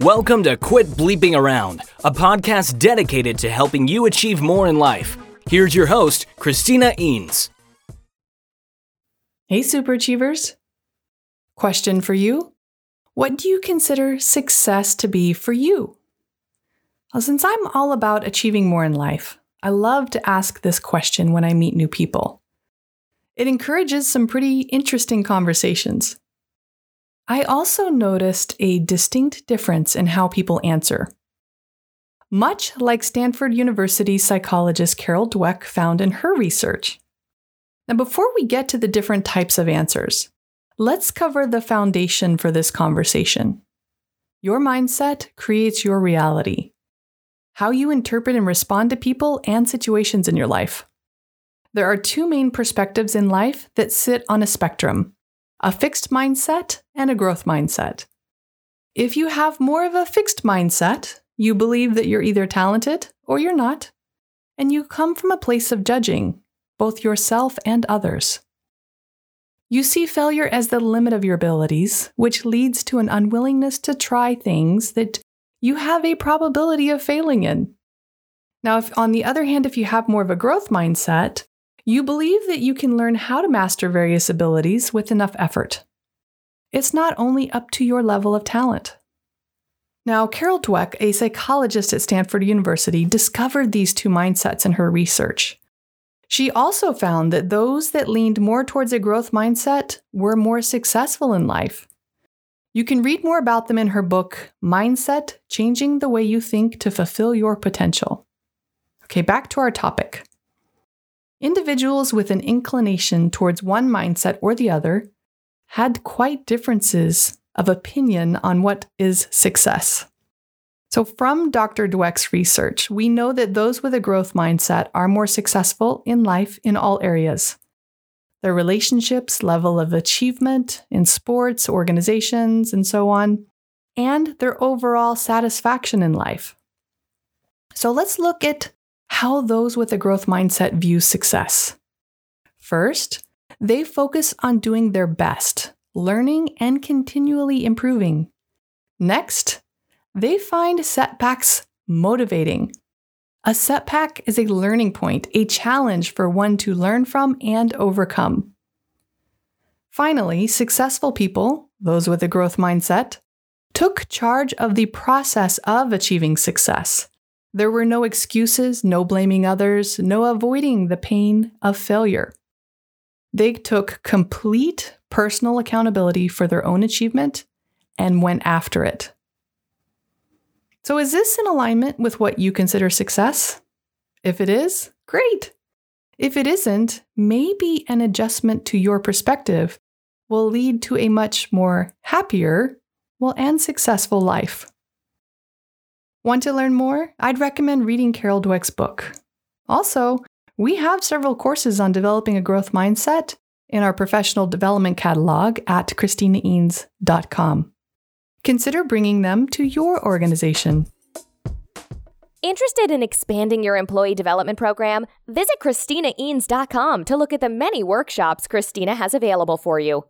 Welcome to Quit Bleeping Around, a podcast dedicated to helping you achieve more in life. Here's your host, Christina Eanes. Hey, superachievers. Question for you What do you consider success to be for you? Well, since I'm all about achieving more in life, I love to ask this question when I meet new people. It encourages some pretty interesting conversations. I also noticed a distinct difference in how people answer. Much like Stanford University psychologist Carol Dweck found in her research. Now, before we get to the different types of answers, let's cover the foundation for this conversation. Your mindset creates your reality, how you interpret and respond to people and situations in your life. There are two main perspectives in life that sit on a spectrum a fixed mindset and a growth mindset. If you have more of a fixed mindset, you believe that you're either talented or you're not, and you come from a place of judging both yourself and others. You see failure as the limit of your abilities, which leads to an unwillingness to try things that you have a probability of failing in. Now, if on the other hand, if you have more of a growth mindset, you believe that you can learn how to master various abilities with enough effort. It's not only up to your level of talent. Now, Carol Dweck, a psychologist at Stanford University, discovered these two mindsets in her research. She also found that those that leaned more towards a growth mindset were more successful in life. You can read more about them in her book, Mindset Changing the Way You Think to Fulfill Your Potential. Okay, back to our topic. Individuals with an inclination towards one mindset or the other had quite differences of opinion on what is success. So, from Dr. Dweck's research, we know that those with a growth mindset are more successful in life in all areas. Their relationships, level of achievement in sports, organizations, and so on, and their overall satisfaction in life. So, let's look at how those with a growth mindset view success. First, they focus on doing their best, learning and continually improving. Next, they find setbacks motivating. A setback is a learning point, a challenge for one to learn from and overcome. Finally, successful people, those with a growth mindset, took charge of the process of achieving success. There were no excuses, no blaming others, no avoiding the pain of failure. They took complete personal accountability for their own achievement and went after it. So, is this in alignment with what you consider success? If it is, great. If it isn't, maybe an adjustment to your perspective will lead to a much more happier, well, and successful life. Want to learn more? I'd recommend reading Carol Dweck's book. Also, we have several courses on developing a growth mindset in our professional development catalog at ChristinaEanes.com. Consider bringing them to your organization. Interested in expanding your employee development program? Visit ChristinaEanes.com to look at the many workshops Christina has available for you.